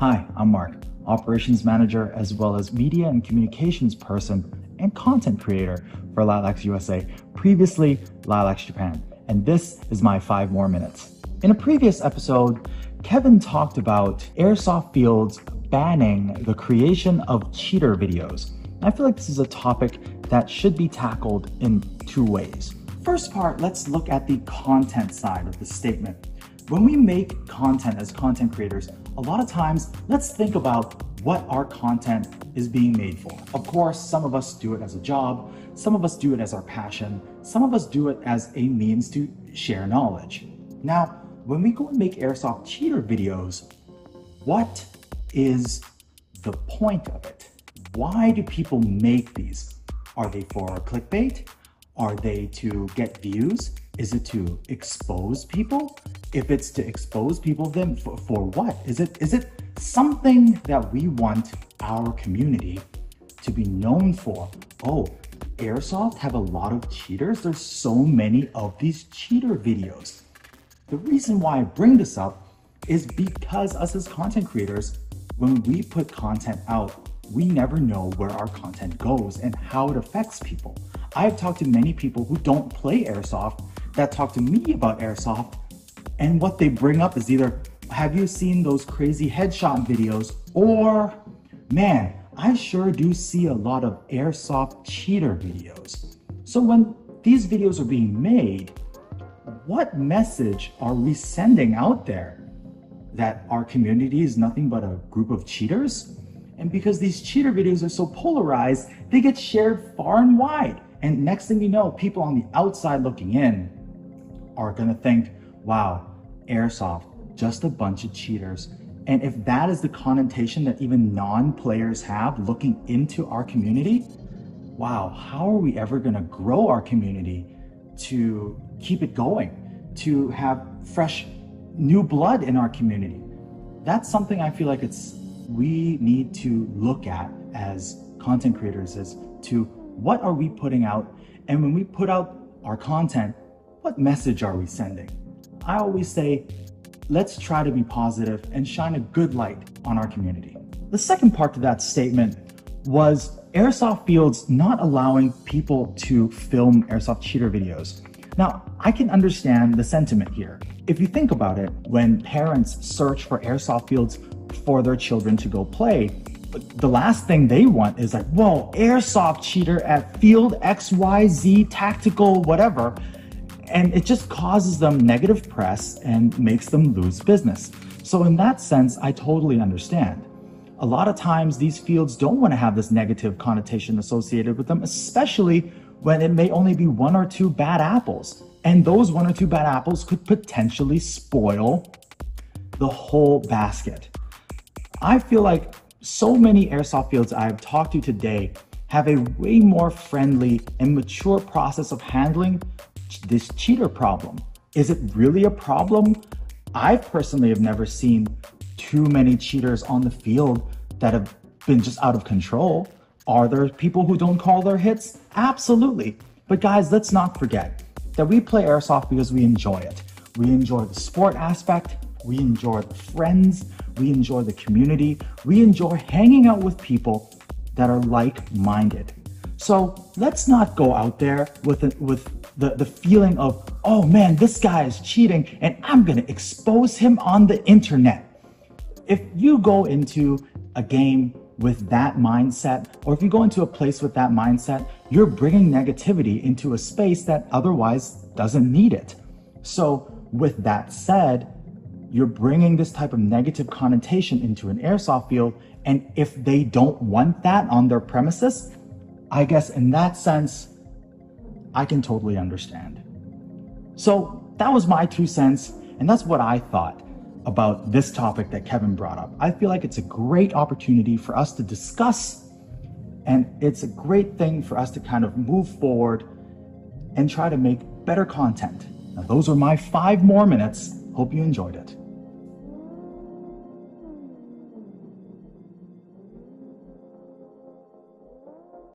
Hi, I'm Marck, operations manager as well as media and communications person and content creator for LayLax USA, previously LayLax Japan. And this is my five more minutes. In a previous episode, Kevin talked about airsoft fields banning the creation of cheater videos. I feel like this is a topic that should be tackled in two ways. First part, let's look at the content side of the statement. When we make content as content creators, a lot of times, let's think about what our content is being made for. Of course, some of us do it as a job, some of us do it as our passion, some of us do it as a means to share knowledge. Now, when we go and make airsoft cheater videos, what is the point of it? Why do people make these? Are they for clickbait? Are they to get views? Is it to expose people? If it's to expose people, then for, for what? Is it is it something that we want our community to be known for? Oh, Airsoft have a lot of cheaters. There's so many of these cheater videos. The reason why I bring this up is because us as content creators, when we put content out, we never know where our content goes and how it affects people. I've talked to many people who don't play airsoft that talk to me about airsoft, and what they bring up is either, have you seen those crazy headshot videos? Or, man, I sure do see a lot of airsoft cheater videos. So when these videos are being made, what message are we sending out there? That our community is nothing but a group of cheaters? And because these cheater videos are so polarized, they get shared far and wide. And next thing you know, people on the outside looking in are gonna think, wow, airsoft, just a bunch of cheaters. And if that is the connotation that even non players have looking into our community, wow, how are we ever gonna grow our community to keep it going, to have fresh new blood in our community? That's something I feel like it's we need to look at as content creators is to what are we putting out? And when we put out our content, what message are we sending? I always say, let's try to be positive and shine a good light on our community. The second part to that statement was airsoft fields not allowing people to film airsoft cheater videos. Now, I can understand the sentiment here. If you think about it, when parents search for airsoft fields for their children to go play, the last thing they want is like, whoa, airsoft cheater at field XYZ tactical, whatever. And it just causes them negative press and makes them lose business. So, in that sense, I totally understand. A lot of times, these fields don't want to have this negative connotation associated with them, especially when it may only be one or two bad apples. And those one or two bad apples could potentially spoil the whole basket. I feel like so many airsoft fields I've talked to today have a way more friendly and mature process of handling this cheater problem. Is it really a problem? I personally have never seen too many cheaters on the field that have been just out of control. Are there people who don't call their hits? Absolutely. But guys, let's not forget that we play airsoft because we enjoy it. We enjoy the sport aspect, we enjoy the friends, we enjoy the community, we enjoy hanging out with people that are like minded. So let's not go out there with, with the, the feeling of, oh man, this guy is cheating and I'm gonna expose him on the internet. If you go into a game with that mindset, or if you go into a place with that mindset, you're bringing negativity into a space that otherwise doesn't need it. So, with that said, you're bringing this type of negative connotation into an airsoft field. And if they don't want that on their premises, I guess in that sense, I can totally understand. So that was my two cents. And that's what I thought about this topic that Kevin brought up. I feel like it's a great opportunity for us to discuss, and it's a great thing for us to kind of move forward and try to make better content. Now, those are my five more minutes. Hope you enjoyed it.